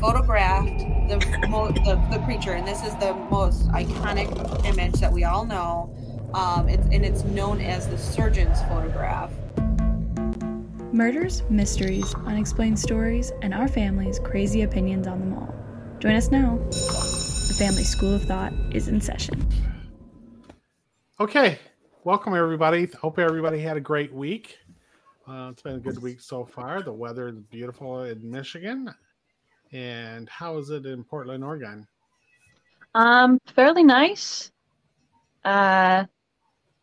photographed the, mo- the the creature, and this is the most iconic image that we all know. Um, it's, and it's known as the surgeon's photograph. Murders, mysteries, unexplained stories, and our family's crazy opinions on them all. Join us now. The Family School of Thought is in session. Okay, welcome everybody. Hope everybody had a great week. Uh, it's been a good week so far. The weather is beautiful in Michigan. And how is it in Portland, Oregon? Um, fairly nice. Uh,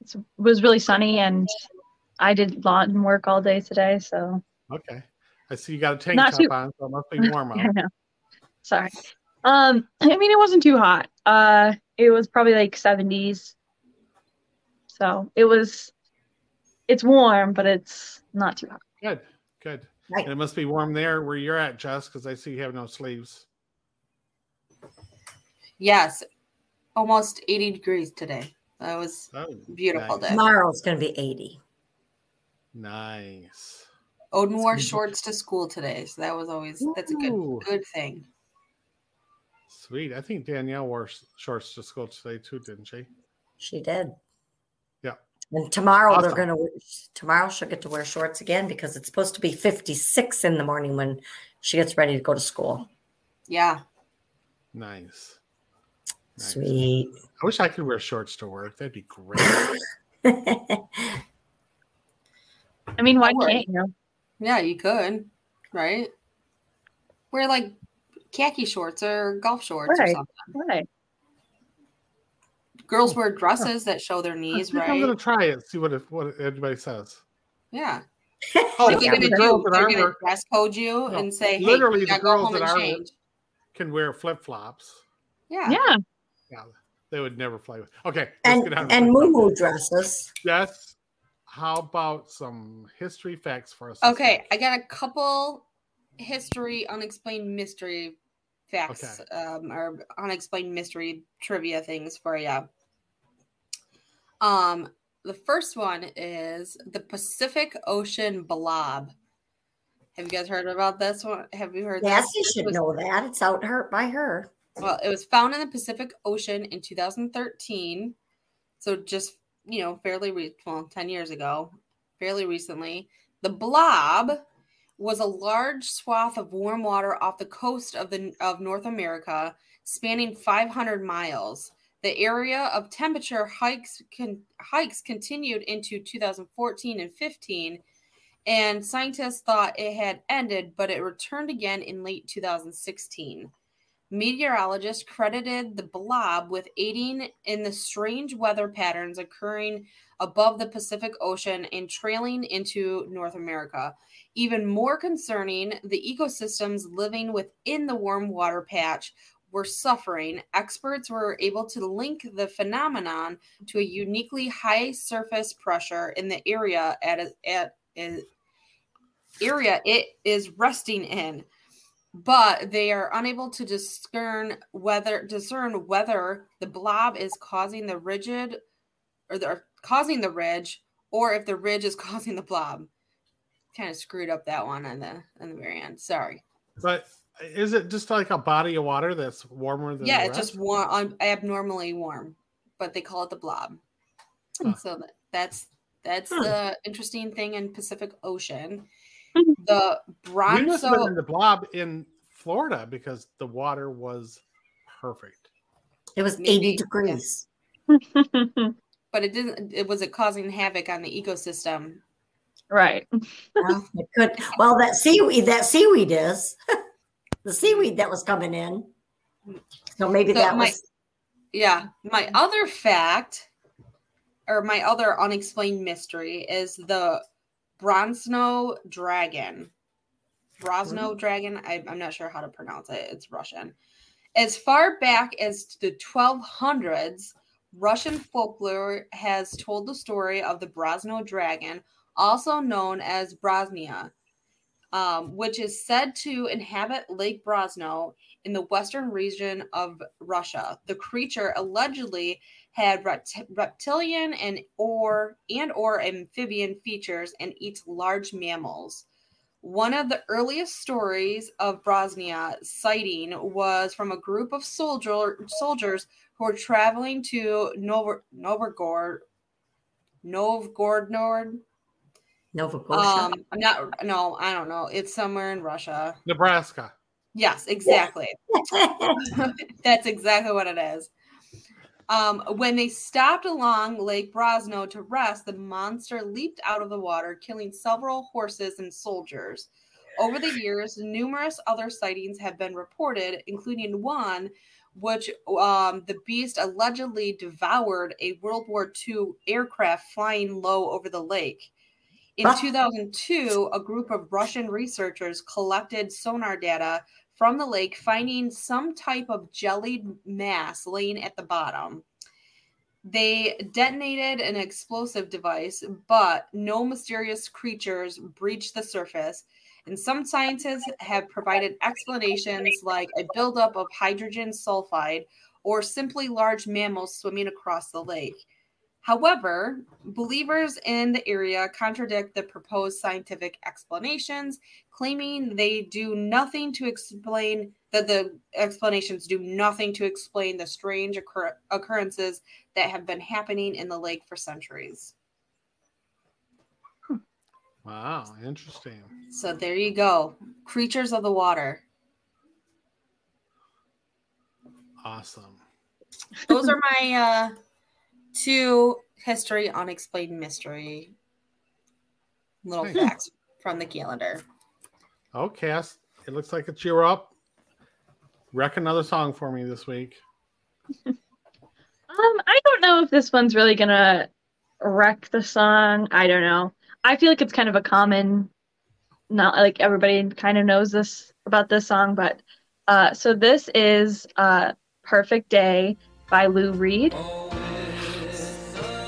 it was really sunny, and I did lawn work all day today. So okay, I see you got a tank Not top too- on, so it must be warm out. know. Sorry. Um, I mean, it wasn't too hot. Uh, it was probably like 70s. So it was. It's warm, but it's not too hot. Good, good. Right. And it must be warm there where you're at, Jess, because I see you have no sleeves. Yes, almost 80 degrees today. That was Oh, a beautiful nice. day. Tomorrow's going to be 80. Nice. Odin wore shorts to school today, so that was always that's a good good thing. Sweet. I think Danielle wore shorts to school today too, didn't she? She did. Yeah. And tomorrow they're going to, tomorrow she'll get to wear shorts again because it's supposed to be 56 in the morning when she gets ready to go to school. Yeah. Nice. Nice. Sweet. I wish I could wear shorts to work. That'd be great. I mean, why Don't can't you? Yeah, you could, right? Wear like khaki shorts or golf shorts or something. Right. Girls wear dresses that show their I knees, think I'm gonna try it. See what it, what anybody says. Yeah. Oh, Like yeah, they're the gonna do, they're gonna work dress code you No, and say, literally you the gotta go girls home that and are change." can wear flip flops. Yeah. Yeah. Yeah, they would never fly with. Okay, and get on. and moo moo dresses. Yes. how about some history facts for us? Okay. I got a couple history unexplained mystery facts um, or unexplained mystery trivia things for you. Um, the first one is the Pacific Ocean blob. Have you guys heard about this one? Have you heard? Yes, this? you This should was- know that. It's out hurt by her. Well, it was found in the Pacific Ocean in 2013. So just, you know, fairly re- well, 10 years ago, fairly recently. The blob was a large swath of warm water off the coast of the of North America, spanning 500 miles. The area of temperature hikes con, hikes continued into 2014 and 15, and scientists thought it had ended, but it returned again in late 2016. Meteorologists credited the blob with aiding in the strange weather patterns occurring above the Pacific Ocean and trailing into North America. Even more concerning, the ecosystems living within the warm water patch were suffering. Experts were able to link the phenomenon to a uniquely high surface pressure in the area at, at, at area it is resting in but they are unable to discern whether discern whether the blob is causing the rigid or they're causing the ridge or if the ridge is causing the blob. Kind of screwed up that one on the on the very end. Sorry. But is it just like a body of water that's warmer than? yeah it's just warm abnormally warm but they call it the blob. Huh. so that, that's that's the interesting thing in pacific ocean The We must have been in the blob in Florida because the water was perfect. It was Maybe, 80 yeah. degrees. but it didn't it was it causing havoc on the ecosystem right. Well, it could. Well, that seaweed, that seaweed is the seaweed that was coming in. So maybe So that my- was. Yeah. My other fact, or my other unexplained mystery, is the Brosno dragon. Brosno dragon. I, I'm not sure how to pronounce it. It's Russian. As far back as the 1200s, Russian folklore has told the story of the Brosno dragon, also known as Brosnia, um, which is said to inhabit Lake Brosno in the western region of Russia. The creature allegedly had rept- reptilian and or and or amphibian features and eats large mammals. One of the earliest stories of Brosnia sighting was from a group of soldier soldiers who were traveling to Nov- Novgorod, Novgorod. Nova Scotia. Um, I'm not. No, I don't know. It's somewhere in Russia. Nebraska. Yes, exactly. That's exactly what it is. Um, when they stopped along Lake Brosno to rest, the monster leaped out of the water, killing several horses and soldiers. Over the years, numerous other sightings have been reported, including one which um, the beast allegedly devoured a World War II aircraft flying low over the lake. In Ah. 2002, a group of Russian researchers collected sonar data from the lake, finding some type of jellied mass laying at the bottom. They detonated an explosive device, but no mysterious creatures breached the surface. And some scientists have provided explanations like a buildup of hydrogen sulfide or simply large mammals swimming across the lake. However, believers in the area contradict the proposed scientific explanations, claiming they do nothing to explain that the explanations do nothing to explain the strange occur- occurrences that have been happening in the lake for centuries. Wow, interesting. So there you go. Creatures of the water. Awesome. Those are my uh two history unexplained mystery little Nice. facts from the calendar. Okay, Cass, it looks like it's you're up. Wreck another song for me this week. Um, I don't know if this one's really gonna wreck the song. I don't know. I feel like it's kind of a common, not like everybody kind of knows this about this song, but uh, so this is uh, "Perfect Day" by Lou Reed.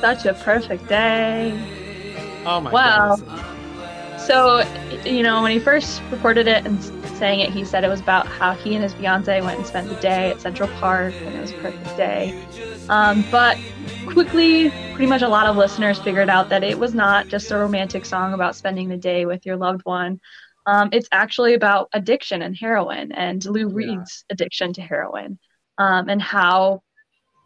Such a perfect day. Oh my Wow. goodness. So, you know, when he first recorded it and sang it, he said it was about how he and his fiance went and spent the day at Central Park and it was a perfect day. Um, but quickly, pretty much a lot of listeners figured out that it was not just a romantic song about spending the day with your loved one. Um, it's actually about addiction and heroin and Lou Reed's addiction to heroin um, and how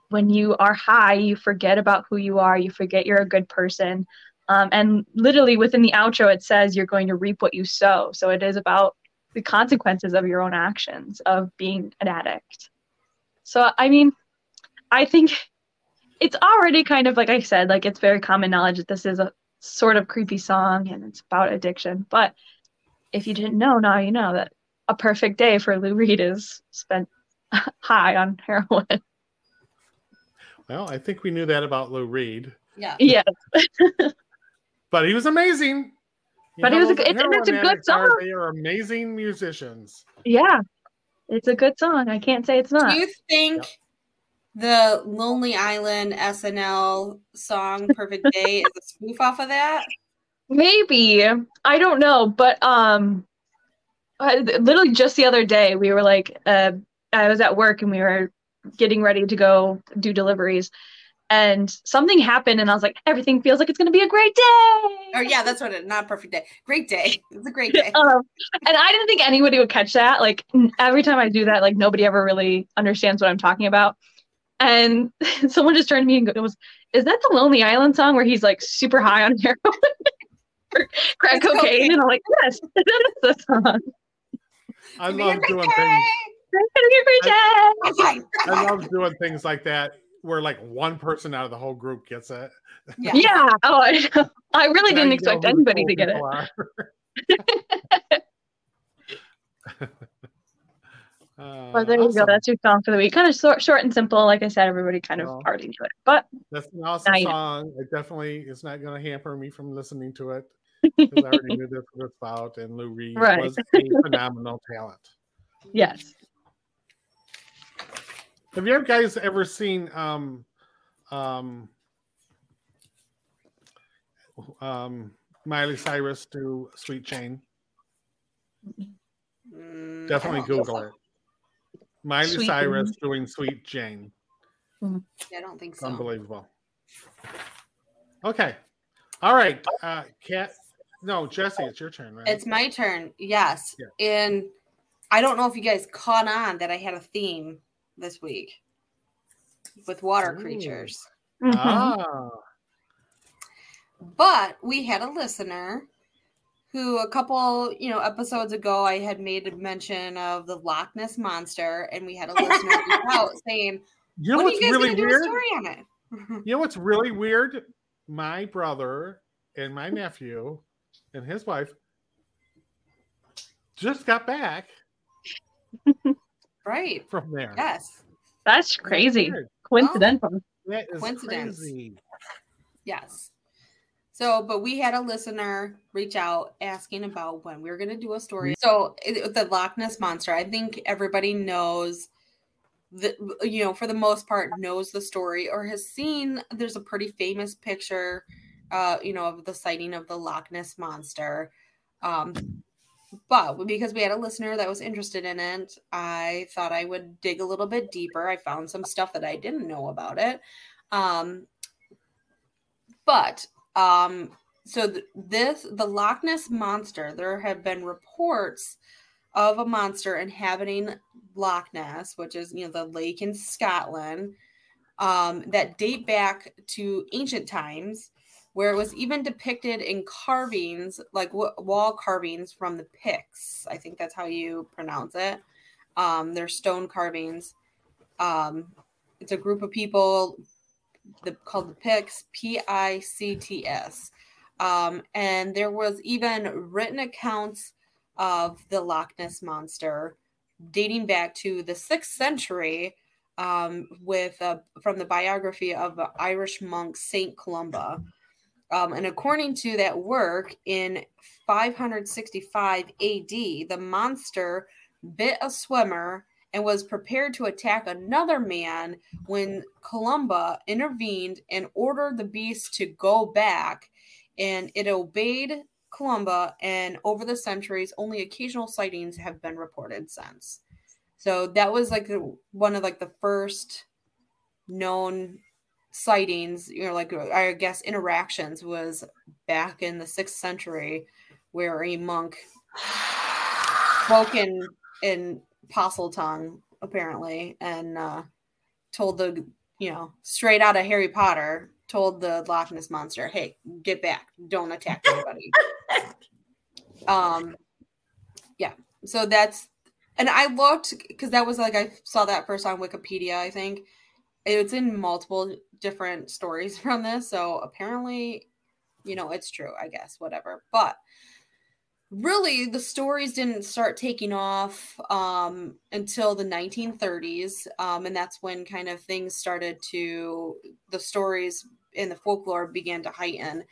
when you are high, you forget about who you are, you forget you're a good person. Um, and literally within the outro, it says you're going to reap what you sow. So it is about the consequences of your own actions of being an addict. So, I mean, I think it's already kind of like I said, like it's very common knowledge that this is a sort of creepy song and it's about addiction. But if you didn't know, now you know that a perfect day for Lou Reed is spent high on heroin. Well, I think we knew that about Lou Reed, Yeah. yeah, but he was amazing. You But he know, was a good- it's- it's a good addicts are- song. They are amazing musicians. yeah, it's a good song. I can't say it's not. Do you think the Lonely Island SNL song Perfect Day is a spoof off of that? Maybe I don't know, but um, I, literally just the other day we were like, uh, I was at work and we were getting ready to go do deliveries, and something happened, and I was like, everything feels like it's gonna be a great day. Or yeah, that's what it not perfect day. Great day. It's a great day. Um, and I didn't think anybody would catch that. Like every time I do that, like nobody ever really understands what I'm talking about. And someone just turned to me and goes, "Is that the Lonely Island song where he's like super high on heroin crack cocaine?" cocaine. And I'm like, "Yes, that is the song." I It's gonna be a love great doing day. things. It's gonna be a great day. I love doing things like that where like one person out of the whole group gets it. Yeah. Yeah. Oh, I. I really didn't expect know who the anybody to get it. people. Uh, But there you go. That's your song for the week. Kind of short, short and simple. Like I said, everybody kind of Well. already knew it. But That's an awesome Now you know. song. It definitely is not going to hamper me from listening to it because I already knew this was about. And Lou Reed Right. was a phenomenal talent. yes, Have you guys ever seen um, um, um, Miley Cyrus do "Sweet Jane"? Mm, Definitely I don't think Google it. Miley Sweet Cyrus doing "Sweet Jane." I don't think so. Unbelievable. Okay. All right. Uh Kat, No, Jesse, it's your turn, right? It's my turn. Yes. Yeah. And I don't know if you guys caught on that I had a theme this week with water Ooh. creatures. Mhm. Ah, But we had a listener who a couple, you know, episodes ago I had made a mention of the Loch Ness monster and we had a listener out saying, you know "When are what's you guys really going do weird? a story on it?" You know what's really weird? My brother and my nephew and his wife just got back right. from there. Yes. That's crazy. Weird. Coincidental. That is Coincidence. crazy. Yes. So, but we had a listener reach out asking about when we were going to do a story. So, it, the Loch Ness monster, I think everybody knows the you know, for the most part, knows the story or has seen. There's a pretty famous picture, uh, you know, of the sighting of the Loch Ness monster. Um, but because we had a listener that was interested in it, I thought I would dig a little bit deeper. I found some stuff that I didn't know about it. Um, but um, so th- this the Loch Ness monster. There have been reports of a monster inhabiting Loch Ness, which is you know the lake in Scotland, um, that date back to ancient times, where it was even depicted in carvings, like w- wall carvings from the Picts. I think that's how you pronounce it. Um, they're stone carvings. Um, it's a group of people the, called the Picts, P I C T S. Um, and there was even written accounts of the Loch Ness monster dating back to the sixth century um, with uh, from the biography of uh, Irish monk Saint Columba. Um, and according to that work, in 565 AD, the monster bit a swimmer and was prepared to attack another man when Columba intervened and ordered the beast to go back. And it obeyed Columba, and over the centuries, only occasional sightings have been reported since. So that was like one of like the first known sightings, you know, like I guess interactions was back in the sixth century, where a monk spoke in in apostle tongue apparently, and uh, told the you know straight out of Harry Potter told the Loch Ness monster, "Hey, get back! Don't attack anybody." um, yeah. So that's and I looked because that was like I saw that first on Wikipedia. I think it's in multiple different stories from this. So apparently, you know, it's true. I guess whatever. But really, the stories didn't start taking off um, until the 1930s, um, and that's when kind of things started to the stories in the folklore began to heighten.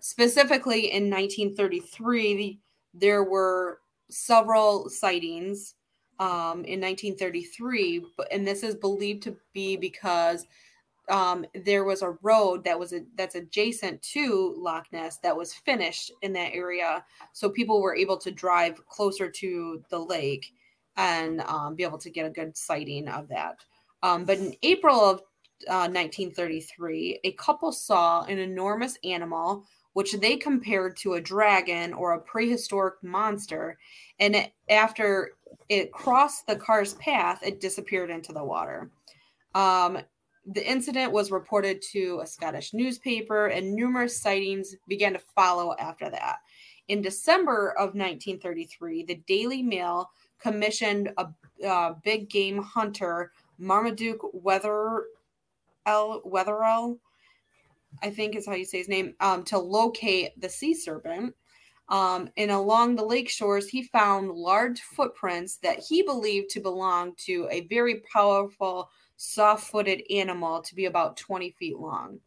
Specifically, in 1933, there were several sightings um, in 1933, and this is believed to be because um, there was a road that was a, that's adjacent to Loch Ness that was finished in that area, so people were able to drive closer to the lake and um, be able to get a good sighting of that. Um, but in April of uh, 1933, a couple saw an enormous animal, which they compared to a dragon or a prehistoric monster, and after it crossed the car's path, it disappeared into the water. Um, the incident was reported to a Scottish newspaper, and numerous sightings began to follow after that. In December of 1933, the Daily Mail commissioned a, uh, big game hunter, Marmaduke Weather Wetherell, I think is how you say his name, um, to locate the sea serpent. Um, and along the lake shores, he found large footprints that he believed to belong to a very powerful, soft footed animal to be about 20 feet long.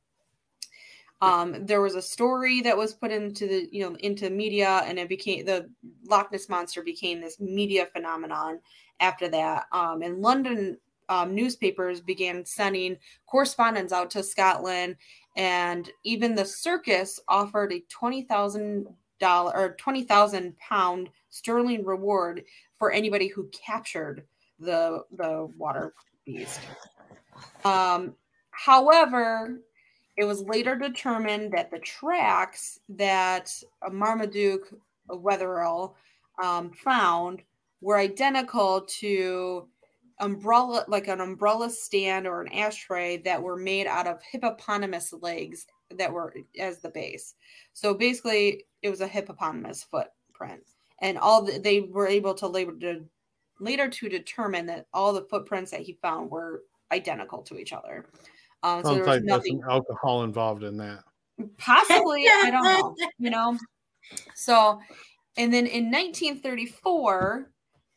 Um, there was a story that was put into the you know into media, and it became the Loch Ness monster became this media phenomenon after that. Um, and London um, newspapers began sending correspondence out to Scotland, and even the circus offered a twenty thousand dollar or twenty thousand pound sterling reward for anybody who captured the the water beast. Um, however, it was later determined that the tracks that Marmaduke Wetherell um, found were identical to umbrella like an umbrella stand or an ashtray that were made out of hippopotamus legs that were as the base. So basically it was a hippopotamus footprint. And all the, they were able to later, to later to determine that all the footprints that he found were identical to each other. Um, so Sounds there was like there's nothing some alcohol involved in that. possibly i don't know you know? So and then in 1934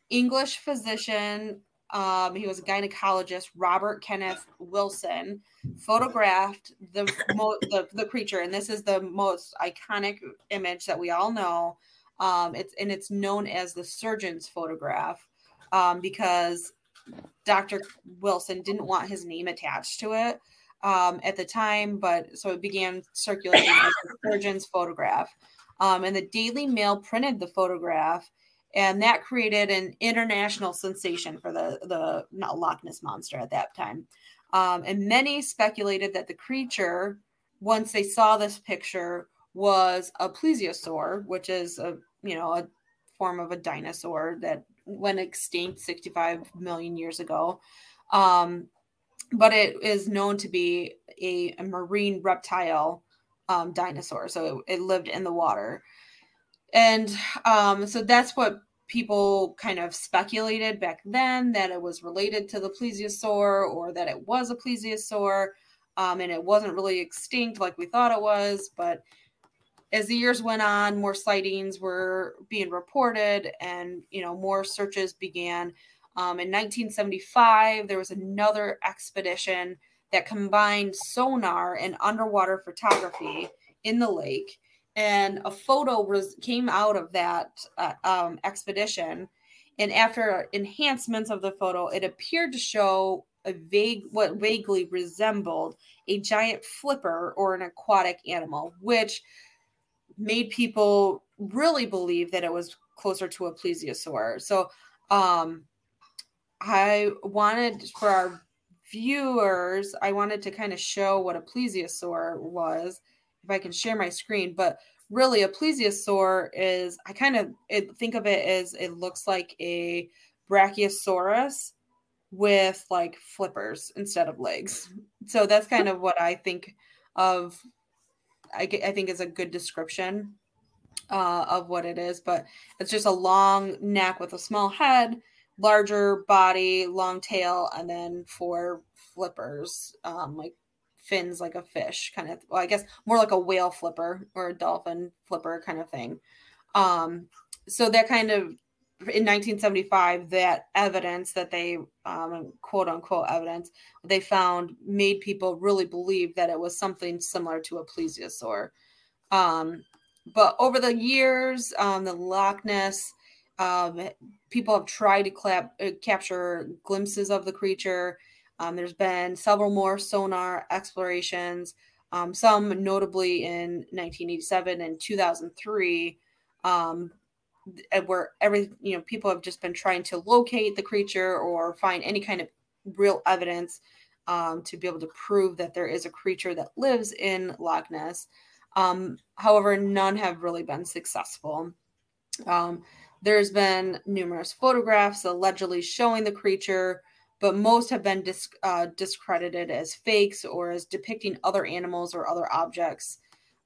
english physician um, he was a gynecologist robert kenneth wilson photographed the, mo- the the creature and this is the most iconic image that we all know um, it's and it's known as the surgeon's photograph um, because dr wilson didn't want his name attached to it um, at the time, but so it began circulating as the surgeon's photograph. Um, and the Daily Mail printed the photograph, and that created an international sensation for the the Loch Ness monster at that time. Um, and many speculated that the creature, once they saw this picture, was a plesiosaur, which is a you know a form of a dinosaur that went extinct 65 million years ago. Um, but it is known to be a, a marine reptile um, dinosaur. So it, it, lived in the water. And um, so that's what people kind of speculated back then that it was related to the plesiosaur or that it was a plesiosaur um, and it wasn't really extinct like we thought it was. But as the years went on, more sightings were being reported and, you know, more searches began. Um, in 1975, there was another expedition that combined sonar and underwater photography in the lake. And a photo was came out of that uh, um, expedition. And after enhancements of the photo, it appeared to show a vague, what vaguely resembled a giant flipper or an aquatic animal, which made people really believe that it was closer to a plesiosaur. So, um, I wanted for our viewers, I wanted to kind of show what a plesiosaur was, if I can share my screen. But really, a plesiosaur is I kind of it, think of it as it looks like a brachiosaurus with like flippers instead of legs. So that's kind of what I think of. I, I think is a good description uh, of what it is, but it's just a long neck with a small head larger body, long tail, and then four flippers, um, like fins like a fish kind of well, I guess more like a whale flipper or a dolphin flipper kind of thing. Um, so that kind of in 1975, that evidence that they um, quote unquote evidence they found made people really believe that it was something similar to a plesiosaur. Um, but over the years, um, the Loch Ness um, people have tried to clap, uh, capture glimpses of the creature. Um, there's been several more sonar explorations, um, some notably in 1987 and 2003, um, where every you know people have just been trying to locate the creature or find any kind of real evidence um, to be able to prove that there is a creature that lives in Loch Ness. Um, however, none have really been successful. Um, there's been numerous photographs allegedly showing the creature, but most have been uh, discredited as fakes or as depicting other animals or other objects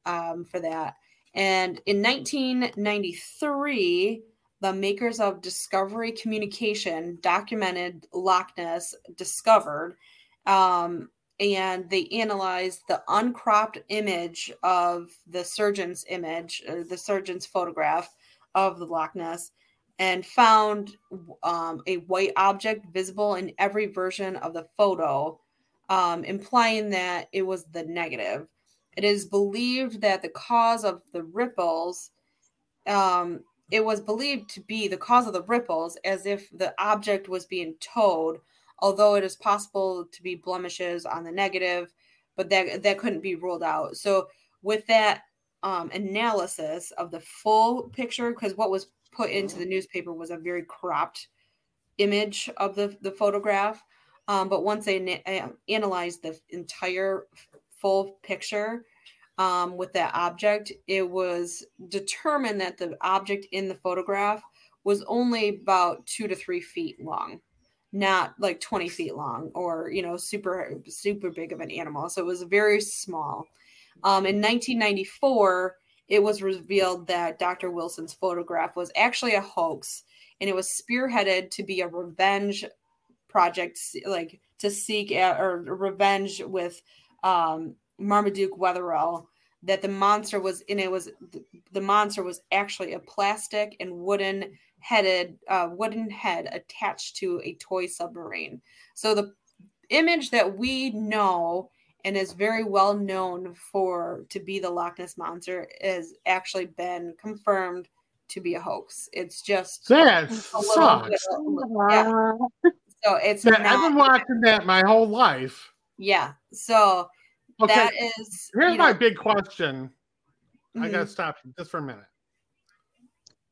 um, for that. And in 1993, the makers of Discovery Communication documented Loch Ness discovered, um, and they analyzed the uncropped image of the surgeon's image, uh, the surgeon's photograph, of the Loch Ness and found um, a white object visible in every version of the photo, um, implying that it was the negative. It is believed that the cause of the ripples, um, it was believed to be the cause of the ripples as if the object was being towed, although it is possible to be blemishes on the negative, but that, that couldn't be ruled out. So, with that um, analysis of the full picture because what was put into the newspaper was a very cropped image of the, the photograph. Um, but once they na- analyzed the entire full picture um, with that object, it was determined that the object in the photograph was only about two to three feet long, not like 20 feet long or, you know, super, super big of an animal. So it was very small. Um, in 1994, it was revealed that Dr. Wilson's photograph was actually a hoax and it was spearheaded to be a revenge project, like to seek or revenge with um, Marmaduke Wetherell that the monster was and it was the monster was actually a plastic and wooden headed uh, wooden head attached to a toy submarine. So the image that we know and is very well known for to be the Loch Ness monster has actually been confirmed to be a hoax. It's just that sucks. Yeah. So it's yeah, I've been watching that my whole life. Yeah. So okay. that is here's my know, big question. Mm-hmm. I gotta stop just for a minute.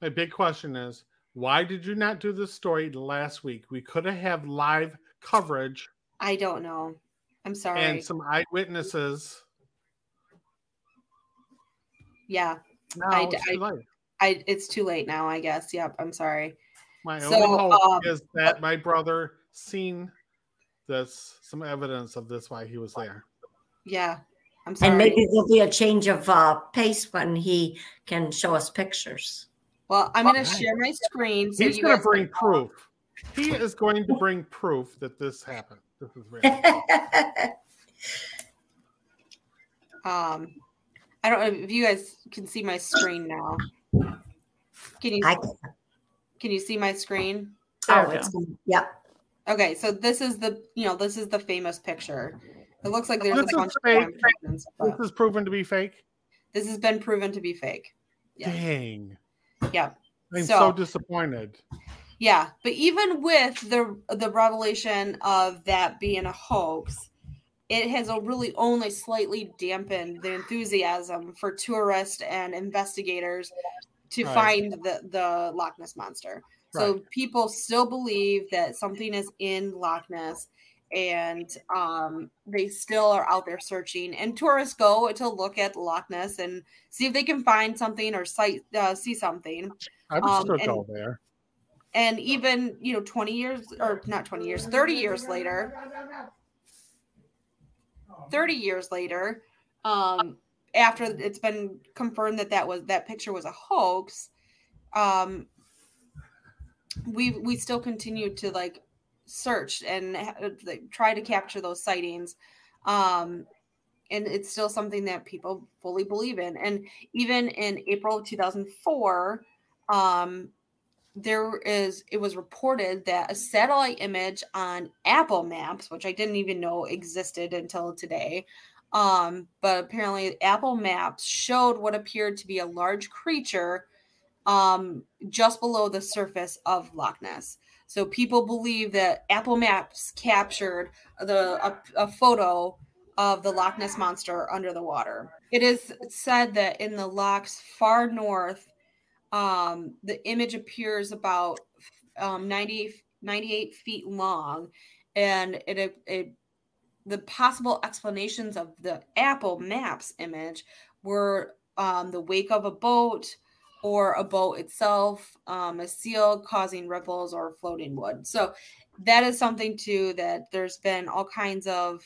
My big question is why did you not do this story last week? We could have had live coverage. I don't know. I'm sorry. And some eyewitnesses. Yeah. No, I, it's I, I, it's too late now, I guess. Yep. I'm sorry. My so, only hope um, is that my brother seen this, some evidence of this while he was there. Yeah. I'm sorry. And maybe there'll be a change of uh, pace when he can show us pictures. Well, I'm going to share my screen. So He's going to bring proof. He is going to bring proof that this happened. This is real. um, I don't know if you guys can see my screen now. Can you? I, can you see my screen? Oh, it's yeah. Okay, so this is the you know this is the famous picture. It looks like there's this a bunch of This is proven to be fake. This has been proven to be fake. Yeah. Dang. Yeah. I'm so, so disappointed. Yeah, but even with the the revelation of that being a hoax, it has really only slightly dampened the enthusiasm for tourists and investigators to right. find the the Loch Ness monster. Right. So people still believe that something is in Loch Ness and um, they still are out there searching. And tourists go to look at Loch Ness and see if they can find something or sight uh, see something. I would um, still go there. And even you know, twenty years or not twenty years, thirty years later, thirty years later, um, after it's been confirmed that that was that picture was a hoax, um, we we still continue to like search and like, try to capture those sightings um and it's still something that people fully believe in. And even in april of 2004 um there is it was reported that a satellite image on apple maps which i didn't even know existed until today um but apparently apple maps showed what appeared to be a large creature um just below the surface of loch ness so people believe that Apple Maps captured the a, a photo of the Loch Ness monster under the water. It is said that in the lochs far north, um, the image appears about um, 90, 98 feet long, and it, it, the possible explanations of the Apple Maps image were um, the wake of a boat, or a boat itself, um, a seal causing ripples or floating wood. So that is something too that there's been all kinds of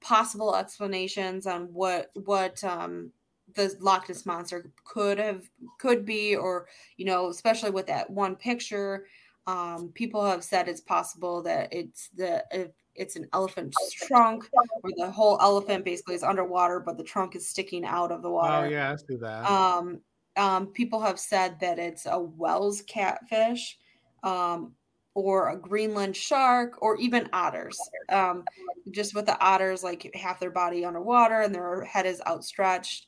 possible explanations on what what um, the Loch Ness monster could have could be, or you know, especially with that one picture. Um, people have said it's possible that it's the it's an elephant's trunk, or the whole elephant basically is underwater, but the trunk is sticking out of the oh, water. Oh yeah, I see that. Um, um, people have said that it's a Wels catfish um, or a Greenland shark or even otters. Um, just with the otters, like half their body underwater and their head is outstretched.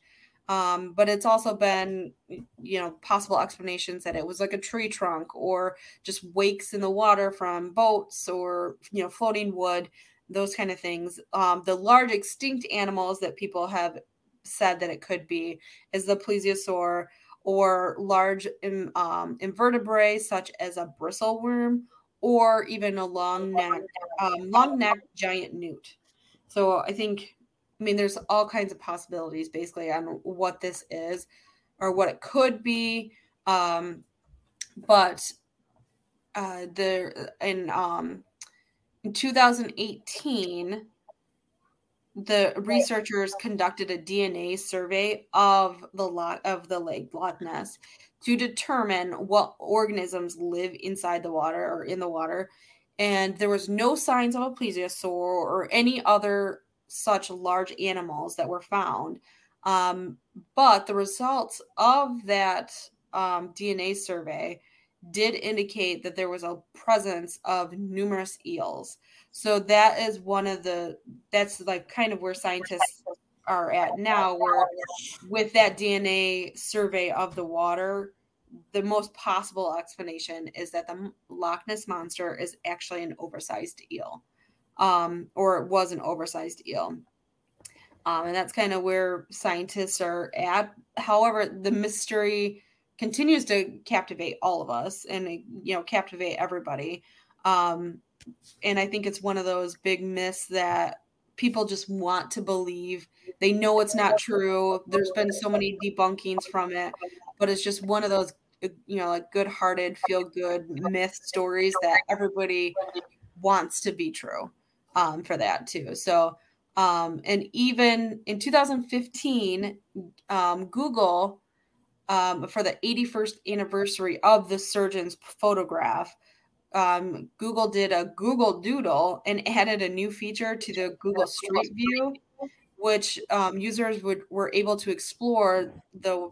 Um, but it's also been, you know, possible explanations that it was like a tree trunk or just wakes in the water from boats or, you know, floating wood, those kind of things. Um, the large extinct animals that people have said that it could be is the plesiosaur or large um, invertebrates such as a bristle worm or even a long neck um, long neck giant newt so i think I mean, there's all kinds of possibilities basically on what this is or what it could be. Um, but uh, the in um, in 2018, the researchers conducted a DNA survey of the lot of the lake Loch Ness to determine what organisms live inside the water or in the water. And there was no signs of a plesiosaur or any other such large animals that were found. Um, but the results of that um, DNA survey did indicate that there was a presence of numerous eels. So that is one of the that's like kind of where scientists are at now where with that DNA survey of the water the most possible explanation is that the Loch Ness monster is actually an oversized eel. Um, or it was an oversized eel. Um, and that's kind of where scientists are at. However, the mystery continues to captivate all of us and you know captivate everybody. Um, and I think it's one of those big myths that people just want to believe. They know it's not true. There's been so many debunkings from it, but it's just one of those, you know, like good-hearted, feel-good myth stories that everybody wants to be true um, for that too. So, um, and even in 2015, um, Google um, for the 81st anniversary of the surgeon's photograph um, Google did a Google Doodle and added a new feature to the Google Street View, which um, users would were able to explore the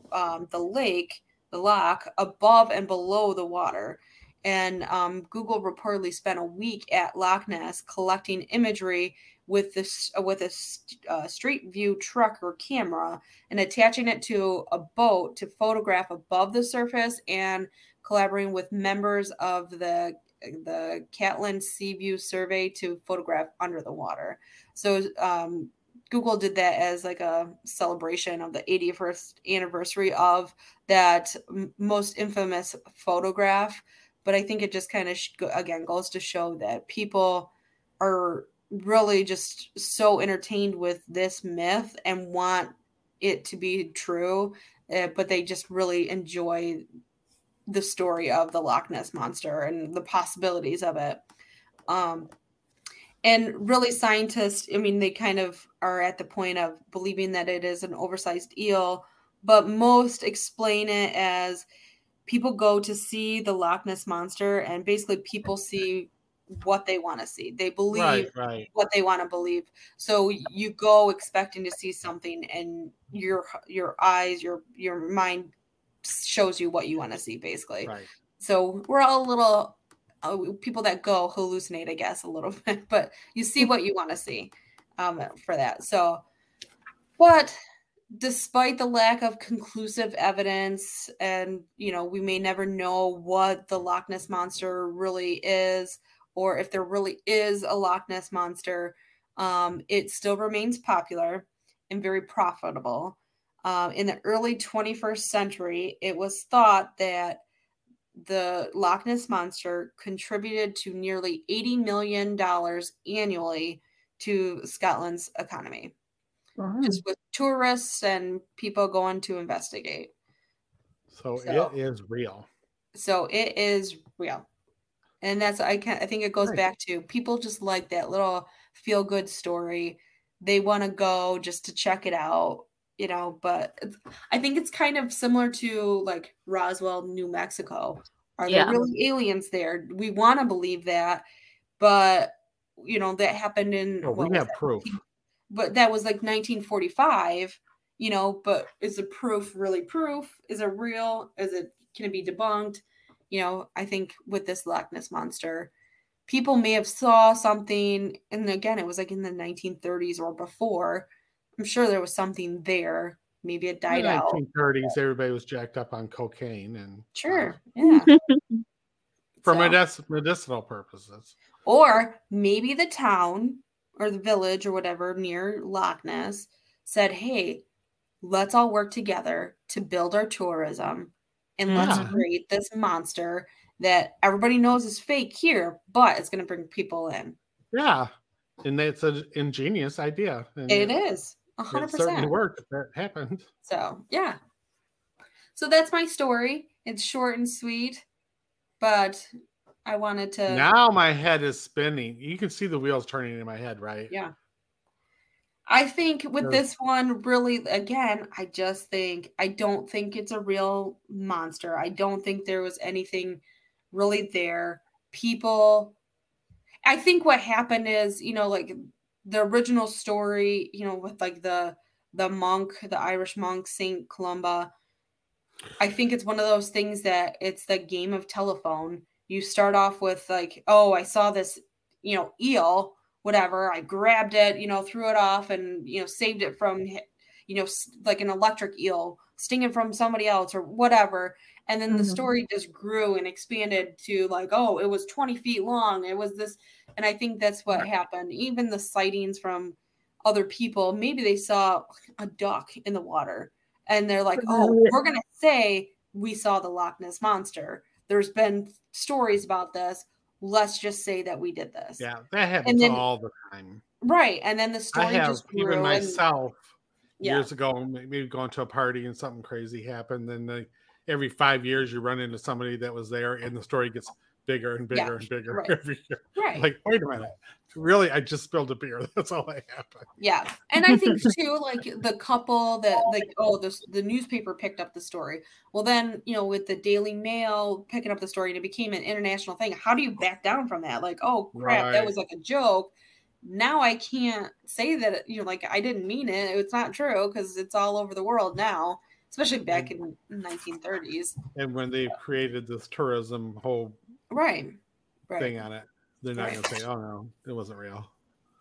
the lake, the lock above and below the water. And um, Google reportedly spent a week at Loch Ness collecting imagery with this with a uh, Street View truck or camera and attaching it to a boat to photograph above the surface and collaborating with members of the the Catlin Seaview survey to photograph under the water. So um, Google did that as like a celebration of the 81st anniversary of that m- most infamous photograph. But I think it just kind of sh- again goes to show that people are really just so entertained with this myth and want it to be true, uh, but they just really enjoy the story of the Loch Ness monster and the possibilities of it. Um, and really, scientists, I mean, they kind of are at the point of believing that it is an oversized eel, but most explain it as people go to see the Loch Ness monster, and basically, people see what they want to see. They believe Right, right. what they want to believe. So you go expecting to see something, and your your eyes, your your mind shows you what you want to see, basically. Right. So we're all a little uh, people that go hallucinate, I guess, a little bit, but you see what you want to see um, for that. So, but despite the lack of conclusive evidence, and you know, we may never know what the Loch Ness monster really is, or if there really is a Loch Ness monster, um, it still remains popular and very profitable. Um, in the early 21st century, it was thought that the Loch Ness Monster contributed to nearly $80 million annually to Scotland's economy, Wow. just with tourists and people going to investigate. So, So- it is real. So it is real. And that's I can I think it goes Right. back to people just like that little feel good story. They want to go just to check it out, you know, but it's, I think it's kind of similar to like Roswell, New Mexico. Are Yeah. there really aliens there? We want to believe that, but you know, that happened in Well, what we have that? proof. But that was like 1945 you know but is the proof really proof? Is it real? Is it can it be debunked? You know i think with this loch ness monster people may have saw something and again it was like in the 1930s or before. I'm sure there was something there. Maybe it In died the out 1930s, everybody was jacked up on cocaine and uh, sure yeah. for So- medicinal purposes. Or maybe the town or the village or whatever near Loch Ness said, hey, let's all work together to build our tourism and let's create this monster that everybody knows is fake here, but it's going to bring people in. Yeah. And it's an ingenious idea. And It is a It hundred certainly percent. worked. if That happened. So yeah. So that's my story. It's short and sweet, but I wanted to. Now my head is spinning. You can see the wheels turning in my head, right? Yeah. I think with Sure. this one, really, again, I just think, I don't think it's a real monster. I don't think there was anything really there. People, I think what happened is, you know, like the original story, you know, with like the, the monk, the Irish monk, Saint Columba. I think it's one of those things that it's the game of telephone. You start off with like, oh, I saw this, you know, eel, whatever. I grabbed it, you know, threw it off and, you know, saved it from, you know, like an electric eel stinging from somebody else or whatever. And then the Mhm. story just grew and expanded to like, oh, it was 20 feet long. It was this. And I think that's what happened. Even the sightings from other people, maybe they saw a duck in the water and they're like, oh, we're going to say we saw the Loch Ness monster. There's been stories about this. Let's just say that we did this. Yeah, that happens then- all the time. Right. And then the story I have just grew. even and- myself yeah. years ago, maybe going to a party and something crazy happened. Then the, every five years, you run into somebody that was there, and the story gets bigger and Yeah, bigger and bigger right. every year. Right. Like, wait a minute, really? I just spilled a beer. That's all that happened. Yeah, and I think too, like the couple that like oh the the newspaper picked up the story. Well, then you know with the Daily Mail picking up the story and it became an international thing. How do you back down from that? Like oh crap, that was like a joke. Now I can't say that you know like I didn't mean it. It's not true because it's all over the world now, especially back in 1930s. And when they created this tourism whole Right, right. thing on it, they're not Right. going to say, "Oh no, it wasn't real."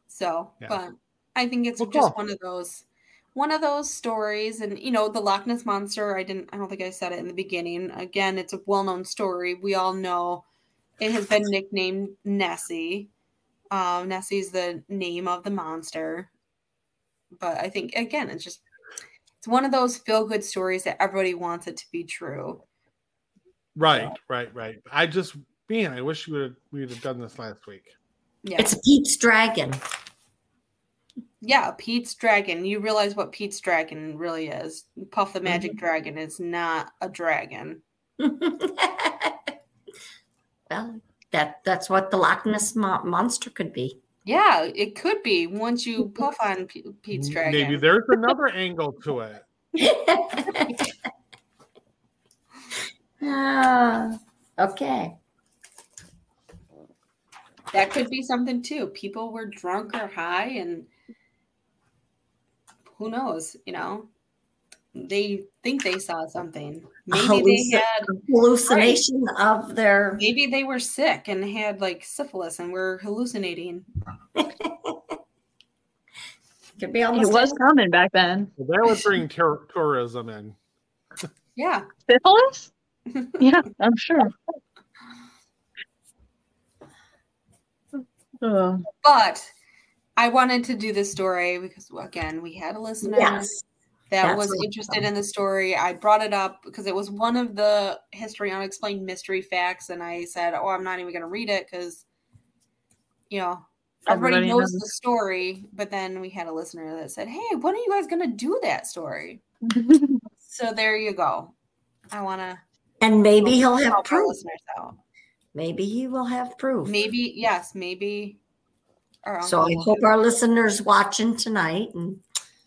So, Yeah. but I think it's Well, just cool. one of those one of those stories and you know the Loch Ness monster I didn't I don't think I said it in the beginning. Again, it's a well-known story. We all know it has been nicknamed Nessie. Um Nessie's the name of the monster. But I think again, it's just it's one of those feel-good stories that everybody wants it to be true. Right, right, right. I just, man, I wish we would have we'd have done this last week. Yeah. It's Pete's dragon. Yeah, Pete's dragon. You realize what Pete's dragon really is. Puff the Magic Mm-hmm. Dragon is not a dragon. well, that that's what the Loch Ness mo- monster could be. Yeah, it could be once you puff on P- Pete's dragon. Maybe there's another angle to it. Ah, okay. That could be something too. People were drunk or high, and who knows? You know, they think they saw something. Maybe they had. hallucination of their. Maybe they were sick and had like syphilis and were hallucinating. Could be It almost. was common back then. Well, that would bring tour- tourism in. Yeah, Syphilis? yeah, I'm sure. But I wanted to do this story because again, we had a listener. Yes. that That's was awesome. interested in the story. I brought it up because it was one of the history unexplained mystery facts, and I said, "Oh, I'm not even going to read it because, you know, everybody, Everybody knows knows. the story." But then we had a listener that said, "Hey, when are you guys going to do that story?" So there you go. I want to And maybe he'll have help our proof. Listeners out. Maybe he will have proof. Maybe yes, maybe. Our So I hope our listeners watching tonight and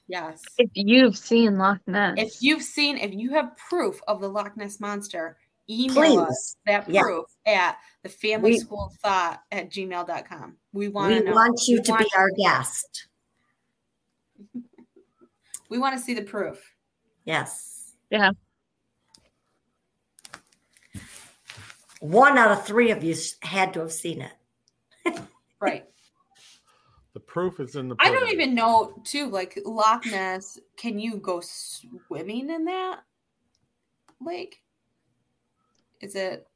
yes. if you've seen Loch Ness, If you've seen, if you have proof of the Loch Ness monster, email us please, that Yeah. proof at the family We- school thought at gmail.com. We want we to know. want you We to want- be our guest. We want to see the proof. Yes. Yeah. One out of three of you had to have seen it. Right. The proof is in the. I don't even know, too, like Loch Ness, can you go swimming in that lake? Is it?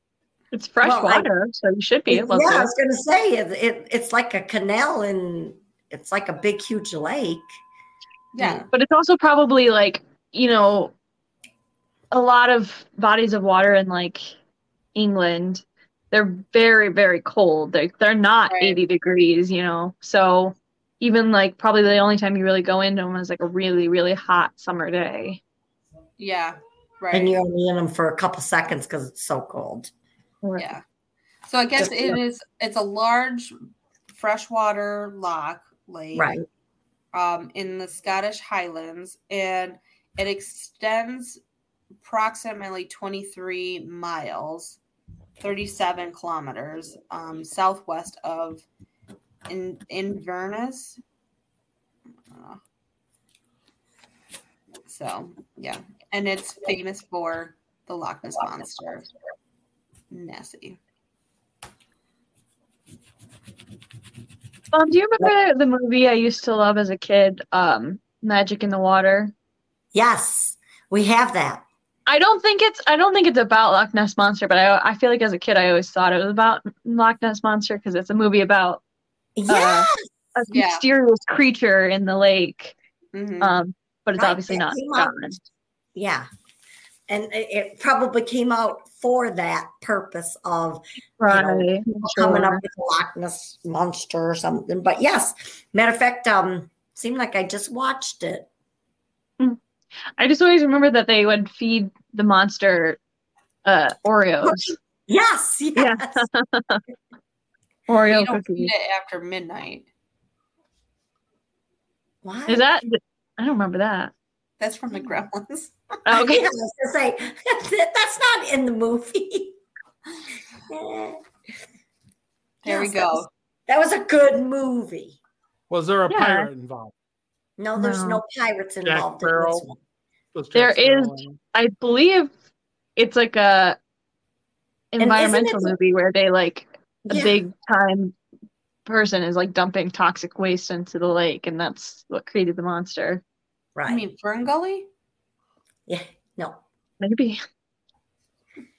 it's fresh Well, I- water, so you should be yeah, able I was going to say it, it, it's like a canal and it's like a big, huge lake. Yeah. But it's also probably like, you know, a lot of bodies of water and like England, they're very, very cold. They're, they're not Right. 80 degrees, you know. So even like probably the only time you really go into them was like a really really hot summer day. Yeah. Right. And you're only in them for a couple seconds because it's so cold. Yeah. So I guess Just- it is. It's a large freshwater loch lake, Right. Um, in the Scottish Highlands, and it extends approximately 23 miles, 37 kilometers, um, southwest of in Inverness. Uh, So yeah, and it's famous for the Loch Ness monster, Nessie. Um, do you remember the movie I used to love as a kid, um, Magic in the Water? Yes, we have that. I don't think it's I don't think it's about Loch Ness monster, but I I feel like as a kid I always thought it was about Loch Ness monster because it's a movie about Yeah. a Yeah. mysterious creature in the lake. Mhm. Um, but it's Right, obviously that not out- yeah. And it, it probably came out for that purpose of Right. coming up with a Loch Ness monster or something. But yes, matter of fact, um, seemed like I just watched it. I just always remember that they would feed the monster uh Oreos. Yes, yes. Yeah. Oreo don't cookies. eat it after midnight. Why is that I don't remember that. That's from the Gremlins. Oh, okay. I was gonna say that's not in the movie. There Yes, we that go. was- That was a good movie. Was there a Yeah. pirate involved? No, there's No. no pirates Jack involved in this one. Was Jack There Sparrow is- in it? I believe it's like a environmental it- movie where they like a Yeah. big time person is like dumping toxic waste into the lake and that's what created the monster. Right. I mean, Fern Gully? yeah. No. Maybe.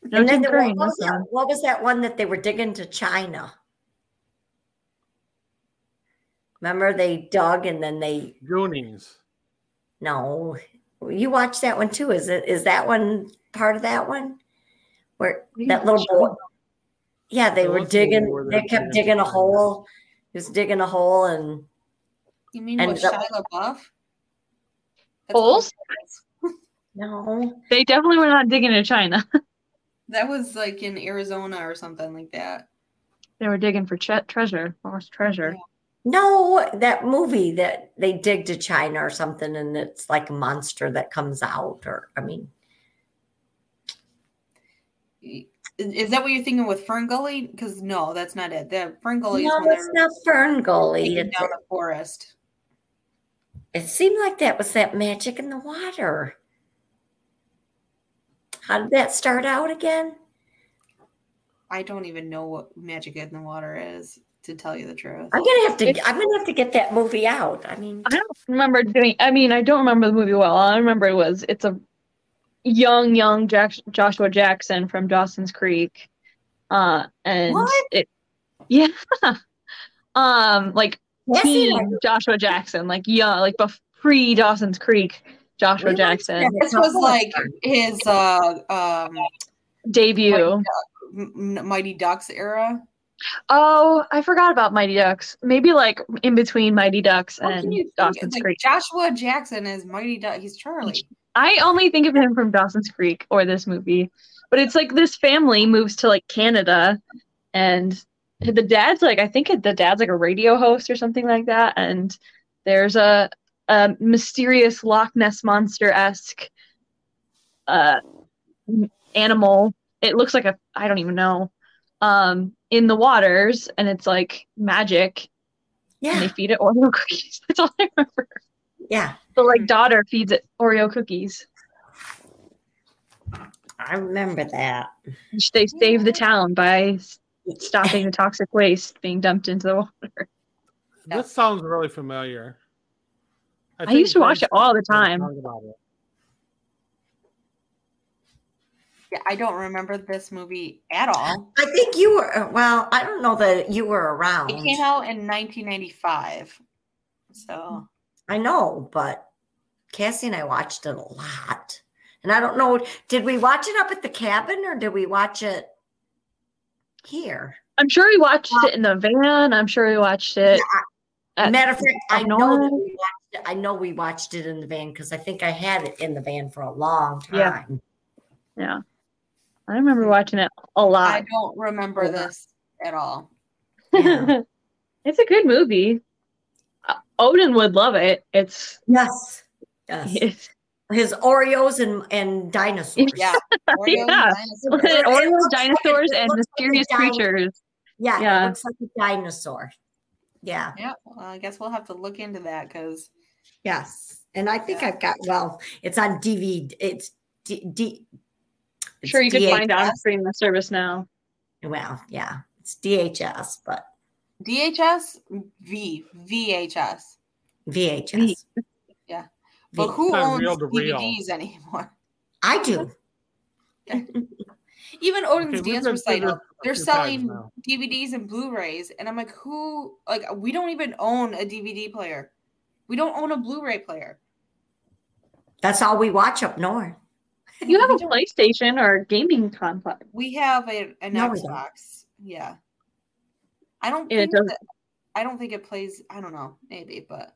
No and then Tim there, what, was that, one. what was that one that they were digging to China? Remember they dug and then they Goonies. no. You watched that one too. Is it is that one part of that one? Where that little boy Yeah, they were digging they kept digging digging a hole. He was digging a hole and You mean And with the- Shia LaBeouf? Holes? no. They definitely were not digging in China. That was like in Arizona or something like that. they were digging for che- treasure, lost treasure. No, that movie that they dig to China or something, and it's like a monster that comes out, or I mean, Is that what you're thinking with Fern Gully? Because no, that's not it. The Fern Gully no, is it's not Fern Gully. It's, down the forest. it seemed like that was that magic in the water. How did that start out again? I don't even know what Magic in the Water is, to tell you the truth. I'm gonna have to. It's- I'm gonna have to get that movie out. I mean, I don't remember doing. I mean, I don't remember the movie well. All I remember it was it's a young, young Jack, Joshua Jackson from Dawson's Creek, uh, and What? it, yeah, um, like Yes, teen. Joshua Jackson, like young, like pre Dawson's Creek Joshua Really? Jackson Yeah. This was like his uh um debut. M- Mighty Ducks era. Oh, I forgot about Mighty Ducks. Maybe like in between Mighty Ducks and Dawson's like, Creek. Joshua Jackson is Mighty Duck. He's Charlie. I only think of him from Dawson's Creek or this movie. But it's like this family moves to like Canada and the dad's like I think the dad's like a radio host or something like that and there's a a mysterious Loch Ness monster esque uh animal. It looks like a I don't even know. Um in the waters and it's like magic and they Yeah, feed it Oreo cookies. That's all I remember. yeah. The like daughter feeds it Oreo cookies. I remember that. They save the town by stopping the toxic waste being dumped into the water. Yeah. This sounds really familiar. I think used to watch it all the talked time. about it. Yeah, I don't remember this movie at all. I think you were. Well, I don't know that you were around. It came out in 1995. So I know, but Cassie and I watched it a lot. And I don't know, did we watch it up at the cabin or did we watch it here? I'm sure we watched it in the van. I'm sure we watched it at- Matter of fact, I know that we watched it. I know we watched it in the van because I think I had it in the van for a long time. Yeah. yeah. I remember watching it a lot. I don't remember Yeah. this at all. Yeah. it's a good movie. Uh, Odin would love it. It's, Yes. Yes. it's His Oreos and, and dinosaurs. Yeah. Oreos Yeah. dinosaurs. It Oreos, looks like- dinosaurs, it and looks like a mysterious creatures. Yeah, Yeah. It looks like a dinosaur. Yeah. Yeah, well, I guess we'll have to look into that because Yes. And I think Yeah. I've got, well, it's on DVD. It's D. D it's Sure, you could find out DHS. the service now. Well, yeah. It's DHS, but DHS, V, VHS. VHS. Yeah. But V- who It's on owns reel to reel. DVDs anymore? I do. Even Odin's Okay, Dance Recital, they're selling. DVDs and Blu-rays, and I'm like, who? Like, we don't even own a DVD player. We don't own a Blu-ray player. That's all we watch up north. You have a PlayStation or gaming complex. We have a, an No. Xbox. Yeah. I don't And it think that, I don't think it plays. I don't know, maybe, but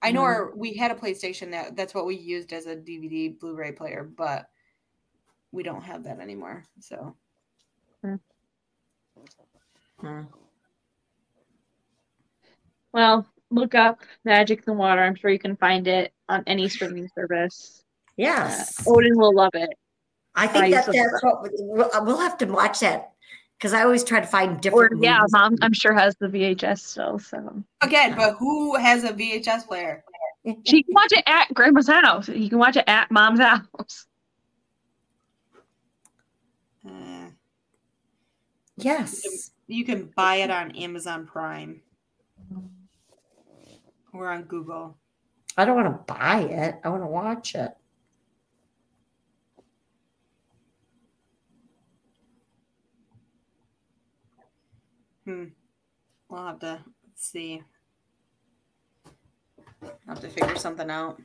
I know No. our, we had a PlayStation that that's what we used as a DVD Blu-ray player, but we don't have that anymore. So Hmm. Well, look up Magic in the Water. I'm sure you can find it on any streaming service. Uh, Yes. Odin will love it. I I think that that's what we- we'll, we'll have to watch that because I always try to find Or different. yeah, movies. mom I'm sure has the VHS still. So again, but who has a VHS player? she can watch it at grandma's house. You can watch it at mom's house. Uh, Yes. you can buy it on Amazon Prime or on Google. I don't want to buy it. I want to watch it. Hmm. We'll have to see. I'll have to figure something out.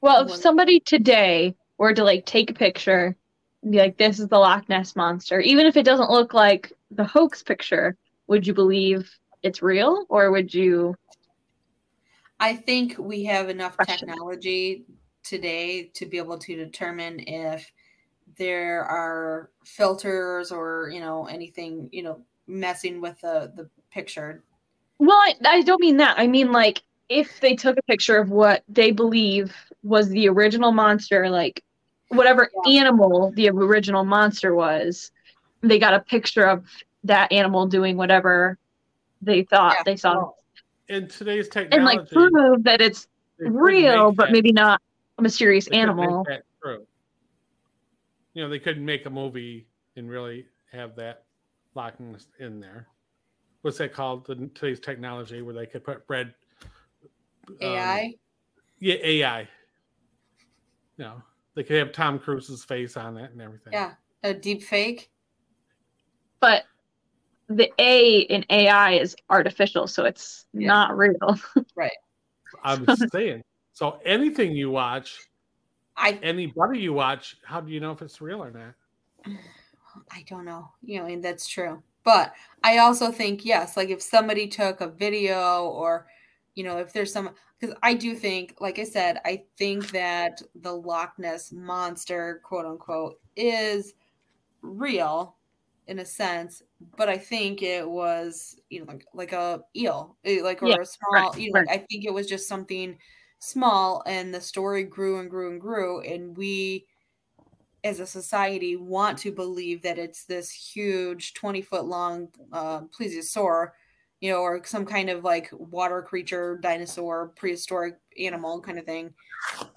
Well, if somebody today were to like take a picture and be like, "This is the Loch Ness monster," even if it doesn't look like the hoax picture, would you believe it's real, or would you? I think we have enough Question. technology today to be able to determine if there are filters or you know anything you know messing with the the picture. Well, I, I don't mean that. I mean like if they took a picture of what they believe was the original monster, like whatever animal the original monster was, they got a picture of that animal doing whatever they thought Yeah. they saw, Well, In today's technology and like prove that it's real, but maybe not a mysterious they could make animal. true. You know, they couldn't make a movie and really have that locking in there. What's that called? The today's technology where they could put red um, AI. yeah, AI. You know, they could have Tom Cruise's face on it and everything. yeah, a deep fake. But the A in AI is artificial, so it's Yeah. not real. Right. I'm saying. So anything you watch, I anybody you watch, how do you know if it's real or not? I don't know. You know, and that's true. But I also think yes, like if somebody took a video or you know, if there's some because I do think, like I said, I think that the Loch Ness monster, quote unquote, is real in a sense, but I think it was, you know, like like a eel, eh, like or Yeah, a small, right, you know, right. I think it was just something small and the story grew and grew and grew and we as a society want to believe that it's this huge 20 foot long uh, plesiosaur you know or some kind of like water creature dinosaur prehistoric animal kind of thing.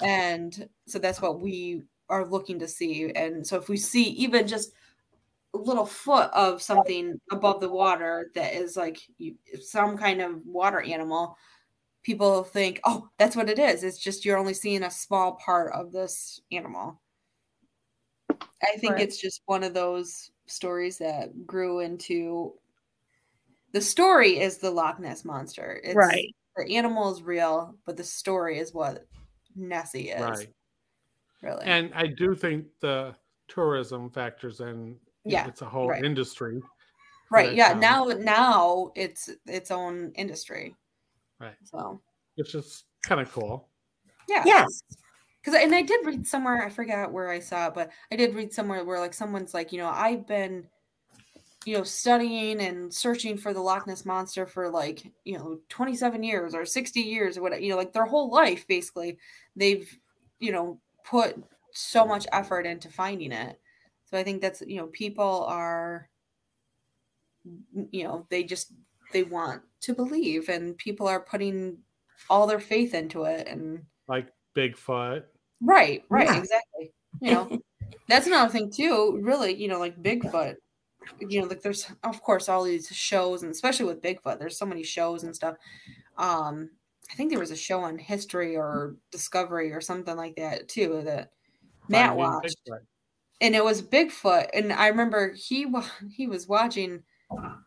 And so that's what we are looking to see. And so if we see even just a little foot of something above the water that is like some kind of water animal people think oh that's what it is it's just you're only seeing a small part of this animal I think Right. it's just one of those stories that grew into the story is the Loch Ness monster. It's, Right. The animal is real, but the story is what Nessie is. Right. Really. And I do think the tourism factors in. Yeah, It's a whole right. industry. right that yeah sound. now now it's its own industry Right. so which is kind of cool. yeah Yes. because and i did read somewhere i forgot where i saw it but i did read somewhere where like someone's like you know i've been you know studying and searching for the loch ness monster for like you know 27 years or 60 years or what you know like their whole life basically they've you know put so much effort into finding it so i think that's you know people are you know they just they want to believe and people are putting all their faith into it and Like Bigfoot. Right, right, Yeah. exactly. You know, that's another thing too. Really, you know, like Bigfoot. You know, like there's of course all these shows, and especially with Bigfoot, there's so many shows and stuff. Um, I think there was a show on History or Discovery or something like that too that Matt watched, Bigfoot. and it was Bigfoot. And I remember he wa- he was watching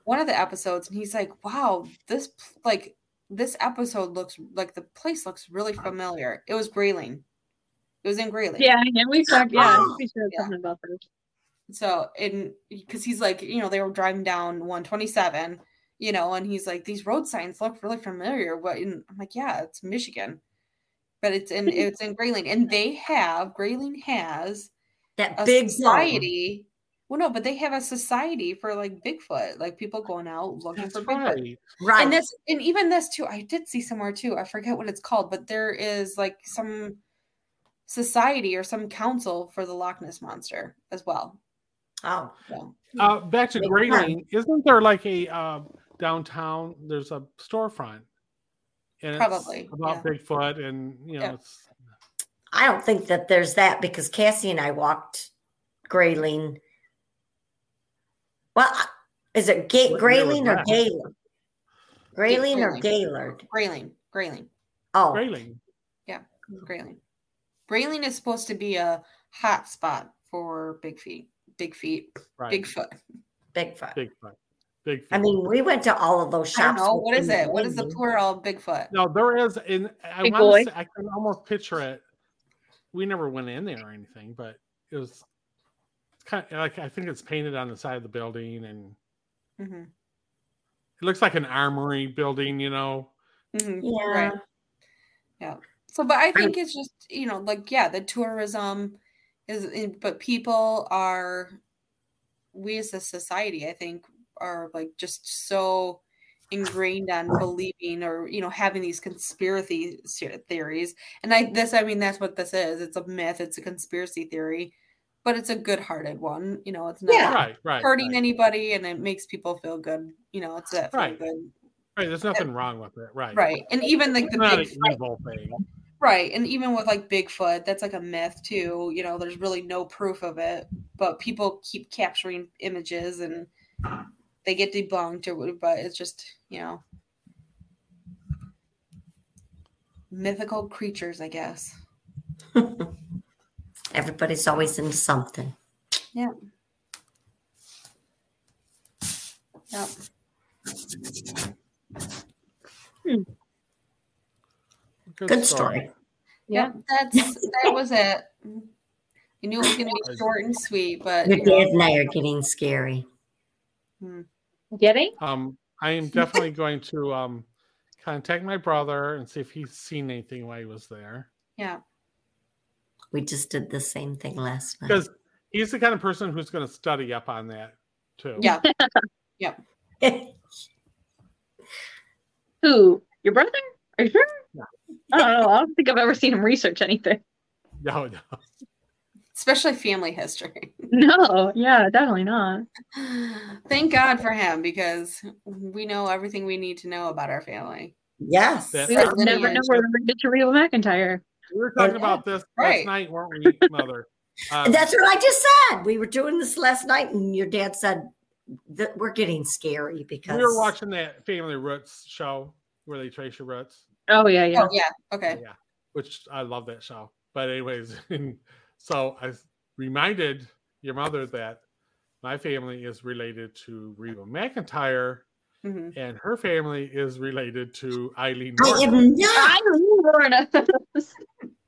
one of the episodes, and he's like, "Wow, this like." This episode looks like the place looks really familiar. It was Grayling. It was in Grayling. Yeah, yeah, we talked. Yeah, Oh. we said Yeah. about this. So, and because he's like, you know, they were driving down 127, you know, and he's like, these road signs look really familiar. What? And I'm like, yeah, it's Michigan, but it's in it's in Grayling, and they have Grayling has That big society. Well, no, but they have a society for like Bigfoot, like people going out looking That's for Bigfoot. right. Zone. Right. And that's and even this too, I did see somewhere too. I forget what it's called, but there is like some society or some council for the Loch Ness monster as well. oh, So Uh, back to Grayling, isn't there like a um, downtown? There's a storefront, and it's Probably, about yeah. Bigfoot, and you know, Yeah. it's I don't think that there's that because Cassie and I walked Grayling. Well, is it Ga- What year was Grayling or that? Gaylord? Grayling or Grayling. Gaylord? Grayling, Grayling, Oh, Grayling. Yeah, Grayling. Grayling is supposed to be a hot spot for big feet, big feet, Right. Bigfoot. Bigfoot. Bigfoot. Bigfoot. I mean, we went to all of those I don't shops. know what is it. What is the plural of Bigfoot? no, there is in. I Big want boy. to. Say, I can almost picture it. We never went in there or anything, but it was. It's kind of like I think it's painted on the side of the building, and hmm it looks like an armory building. You know, hmm Yeah. Right. Yeah. So, but I think it's just you know, like yeah, the tourism is, in- but people are, we as a society, I think, are like just so ingrained on believing or you know having these conspiracy theories and i this i mean that's what this is it's a myth it's a conspiracy theory but it's a good-hearted one you know it's not Yeah. right, right, hurting right. anybody and it makes people feel good you know it's that feel Right. good right. There's nothing wrong with it, right? right and even like It's the not big an evil thing. Right. And even with like Bigfoot, that's like a myth too. You know, there's really no proof of it, but people keep capturing images and they get debunked or whatever, but it's just, you know, mythical creatures, I guess. Everybody's always into something. Yeah. Yep. Good story. Yep. That's that was it. You knew it was gonna be short and sweet, but Your dad and I are getting scary. Getting? Um, I am definitely going to um contact my brother and see if he's seen anything while he was there. yeah. We just did the same thing last night. Because he's the kind of person who's going to study up on that too. Yeah. Yep. Who? Your brother? Are you sure? No. I don't know. I don't think I've ever seen him research anything. No, no. Especially family history. No, yeah, definitely not. Thank God for him because we know everything we need to know about our family. yes. We Our would never know lineage. we're related to Reba McEntire. We were talking Yeah. about this Right. last night, weren't we, Mother? Um, That's what I just said. We were doing this last night, and your dad said that we're getting scary because we were watching that Family Roots show where they trace your roots. Oh yeah, yeah. Oh yeah. Okay. Yeah, which I love that show. But anyways, so I reminded your mother that my family is related to Reba McEntire, hmm and her family is related to Eileen. I Norton. am not.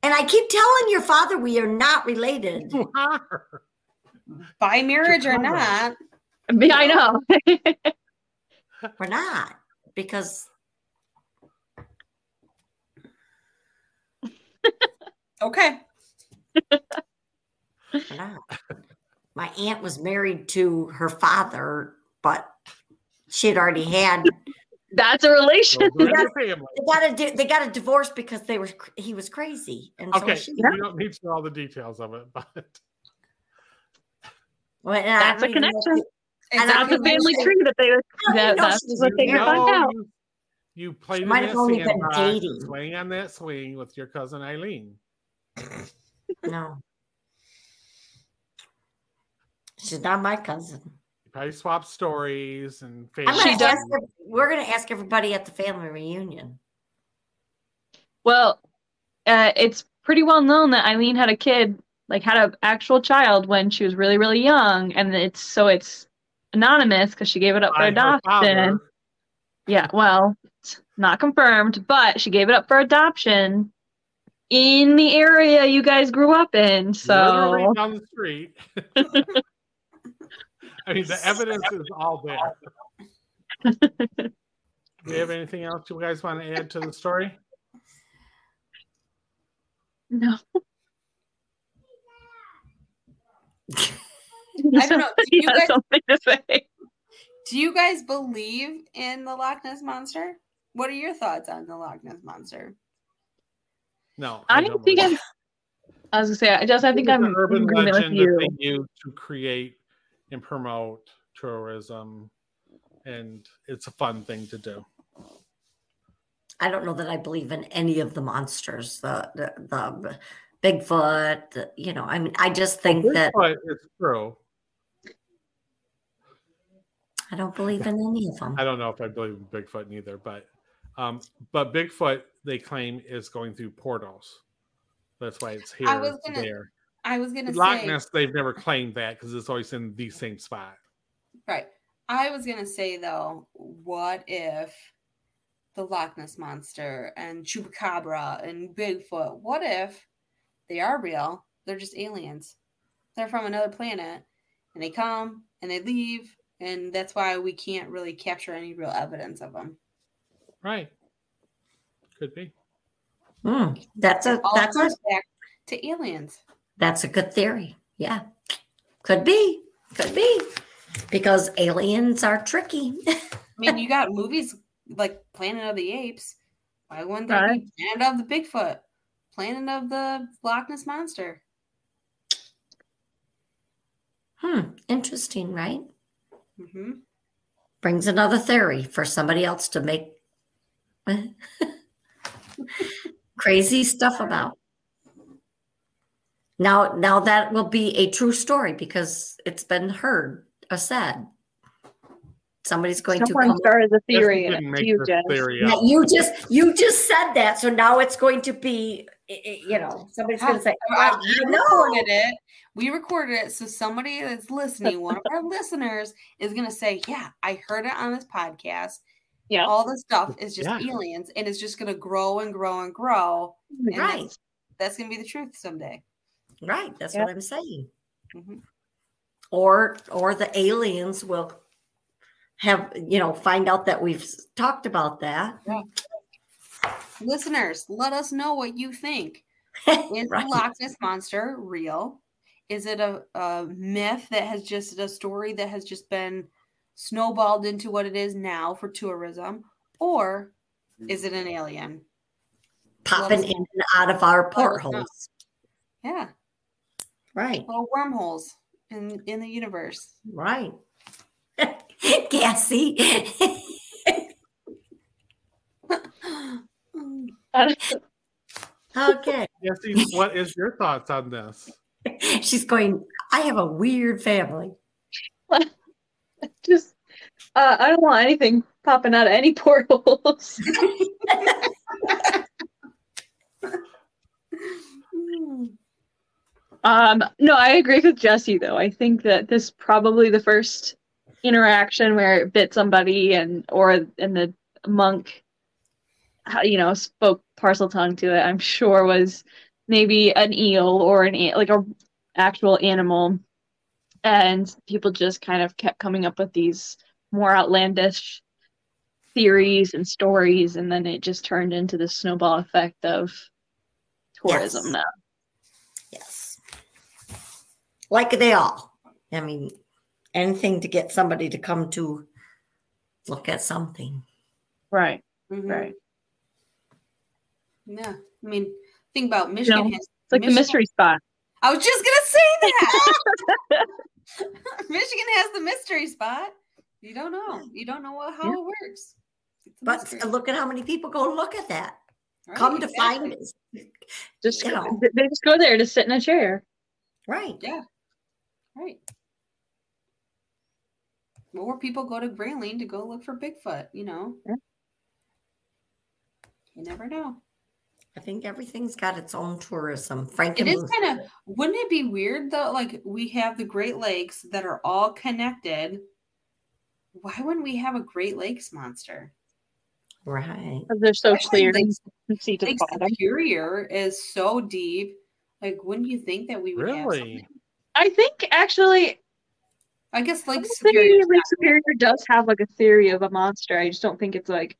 I knew Lorna. And I keep telling your father we are not related. You are. By marriage or not. Yeah, I know. We're not because Okay. we're. My aunt was married to her father, but she had already had. That's a relation. Those are in your family. They got a di- they got a divorce because they were he was crazy, and so Okay, she. we don't need to know all the details of it, but Well, and I That's a don't even know if connection. And That's a family she- tree that they don't that, that's what they married. find out. you, you played in might have only been dating. swaying on that swing with your cousin Eileen. No. She's not my cousin. You probably swapped stories and I'm family. She gonna does. ask we're gonna ask everybody at the family reunion. Well, uh, it's pretty well known that Eileen had a kid, like had an actual child when she was really, really young, and it's so it's anonymous because she gave it up for adoption. Yeah, well, not confirmed, but she gave it up for adoption in the area you guys grew up in. So literally down the street. I mean, the evidence is all there. Do you have anything else you guys want to add to the story? no. I don't know. Do you He has guys- something to say. Do you guys believe in the Loch Ness monster? What are your thoughts on the Loch Ness monster? No, I don't don't think I'm. I was gonna say, I just, I think I'm an in urban legend that they use to create and promote tourism, and it's a fun thing to do. I don't know that I believe in any of the monsters, the the, the Bigfoot. The, you know, I mean, I just think that But it's true. I don't believe in any of them. I don't know if I believe in Bigfoot neither, but um, but Bigfoot they claim is going through portals. That's why it's here, I was gonna there. I was gonna Loch say Ness, they've never claimed that because it's always in the same spot. right. I was gonna say though, what if the Loch Ness monster and Chupacabra and Bigfoot? What if they are real? They're just aliens. They're from another planet, and they come and they leave, and that's why we can't really capture any real evidence of them. Right. Could be. Hmm, that's a All that's a back to aliens. That's a good theory. Yeah, could be, could be, because aliens are tricky. I mean, you got movies like Planet of the Apes. Why wouldn't there be Planet of the Bigfoot? Planet of the Loch Ness Monster. hmm, interesting, right? hmm Brings another theory for somebody else to make crazy stuff about. Now, now that will be a true story because it's been heard or said. Somebody's going to Someone come. started the theory. couldn't make you, this theory Yeah, you just you just said that, so now it's going to be, i- i- you know, somebody's going to say, I- "Well, we know." recorded it. We recorded it, so somebody that's listening, one of our listeners, is gonna say, "Yeah, I heard it on this podcast. Yeah. all this stuff is just Yeah. aliens, and it's just gonna grow and grow and grow. And Right, that's, that's gonna be the truth someday." Right. That's Yeah. what I'm saying. Mhm. Or or the aliens will have you know find out that we've talked about that. Listeners, let us know what you think. Is right. the Loch Ness monster real? Is it a, a myth that has just a story that has just been snowballed into what it is now for tourism? Or is it an alien? Popping in and out of our portholes. Yeah, Right, little wormholes in, in the universe. right. Cassie. okay. Jesse, what is your thoughts on this? She's going, I have a weird family. Just, uh, I don't want anything popping out of any portals. Um, no, I agree with Jesse though. I think that this probably the first interaction where it bit somebody and or and the monk you know spoke Parseltongue to it. I'm sure was maybe an eel or an like a actual animal and people just kind of kept coming up with these more outlandish theories and stories, and then it just turned into the snowball effect of tourism Yes. now. Yes. Like they all. I mean, anything to get somebody to come to look at something. Right, Mhm. right. Yeah. I mean, think about Michigan. know, has, It's like Michigan- the mystery spot. I was just gonna say that. Michigan has the mystery spot. You don't know. You don't know what, how Yeah. it works. But mystery. look at how many people go look at that. Right, come to exactly. find it. Just You know. they just go there to sit in a chair. Right. Right. More people go to Grayling to go look for Bigfoot, you know. Yeah. You never know. I think everything's got its own tourism. Frank, Franken is kind of wouldn't it be weird though? Like we have the Great Lakes that are all connected. Why wouldn't we have a Great Lakes monster? right. Because they're so clear Lake, and the Superior is so deep. Like, wouldn't you think that we would have Really? Something? I think actually I guess I Lake think Superior. Lake Superior does have like a theory of a monster. I just don't think it's like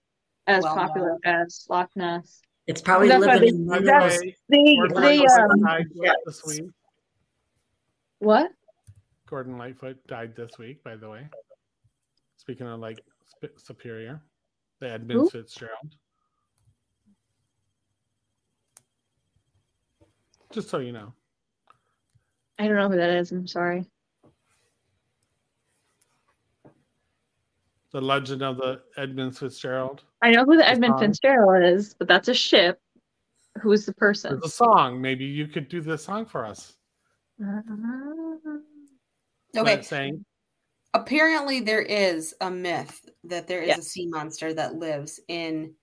as Well popular as Loch Ness. It's probably That's why living they- in By one the of They they um yes. this week. what? Gordon Lightfoot died this week, by the way. Speaking of like Sp- Superior, the Edmund Who? Fitzgerald. Just so you know. I don't know who that is. I'm sorry. The legend of the Edmund Fitzgerald. I know who the The Edmund song. Fitzgerald is, but that's a ship. Who's the person? There's a song. Maybe you could do this song for us. Uh, Okay, saying apparently there is a myth that there is Yeah. a sea monster that lives in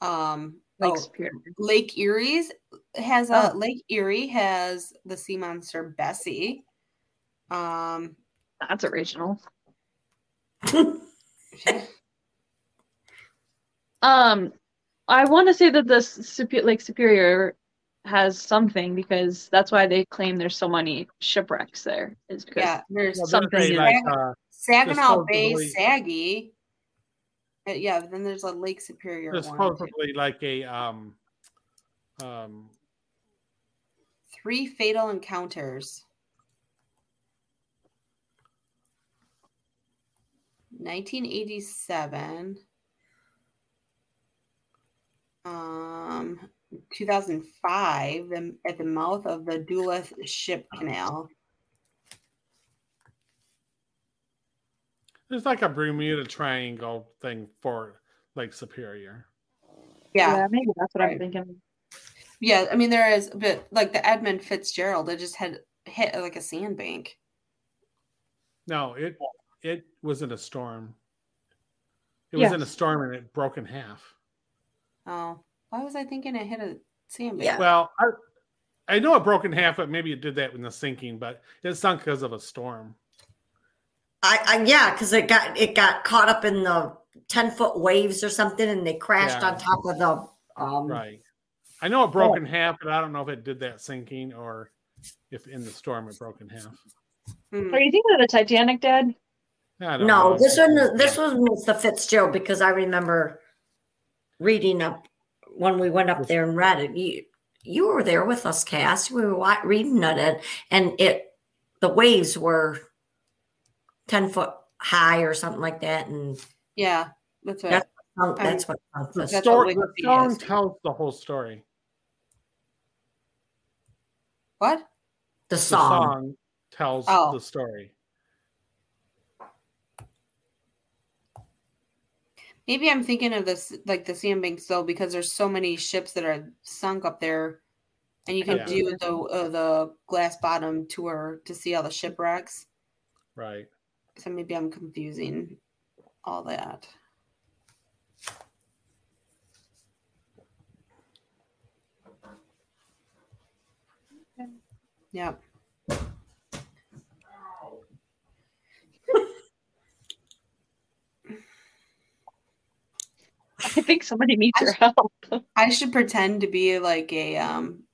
um Lake oh, Superior. Lake Erie's has a Oh. Lake Erie has the sea monster Bessie. Um That's original. Um, I want to say that the Lake Superior has something because that's why they claim there's so many shipwrecks there. Is because yeah, there's something in like uh, Saginaw Bay Saggy. Uh, yeah, then there's a Lake Superior there's supposedly like a um um Three fatal encounters. 1987. Um, 2005, the, at the mouth of the Duluth Ship Canal. There's like a Bermuda Triangle thing for Lake Superior. Yeah, maybe that's what Right. I'm thinking. yeah. I mean, there is, but like the Edmund Fitzgerald, it just had hit like a sandbank. No, it it was in a storm. It was in a storm and it broke in half. Oh, why was I thinking it hit a sandbank? Yeah. Well, I I know it broke in half, but maybe it did that in the sinking, but it sunk because of a storm. I, I yeah, because it got it got caught up in the ten foot waves or something, and they crashed Yeah. on top of the um. Right. I know it broke in half, but I don't know if it did that sinking or if in the storm it broke in half. Are you thinking of the Titanic, Dad? No, I don't know. this one this one was the Fitzgerald because I remember reading up when we went up there and read it. You you were there with us, Cass. We were wa- reading it, and it the waves were ten foot high or something like that, and Yeah, that's what. That's- sunk- that's what the the- That's story, what the Wikipedia storm is. tells the whole story. what? the The song. song tells Oh. the story. Maybe I'm thinking of this like the sandbanks though, because there's so many ships that are sunk up there, and you can Yeah. do the uh, the glass bottom tour to see all the shipwrecks. Right. So maybe I'm confusing all that. Yep. I think somebody needs your help. I should pretend to be like a um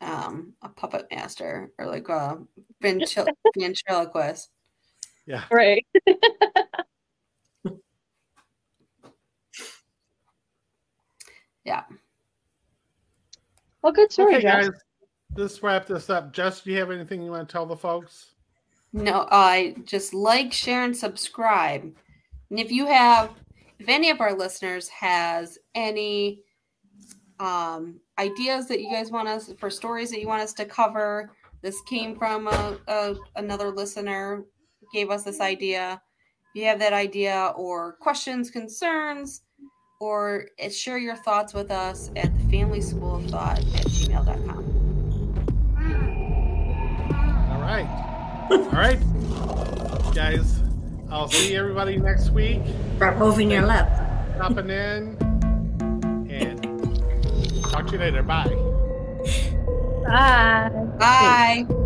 um a puppet master or like a ventrilo- ventriloquist. Yeah. Right. Yeah. Well, good story, Okay, Jess. guys. Let's wrap this up. Jess, do you have anything you want to tell the folks? No, I just like, share, and subscribe. And if you have, if any of our listeners has any um, ideas that you guys want us for stories that you want us to cover, this came from a, a, another listener gave us this idea. If you have that idea or questions, concerns, or share your thoughts with us at the family school of thought at gmail.com. All right. All right. Guys, I'll see everybody next week. Start moving your lips. Stopping in. And talk to you later. Bye. Bye. Bye.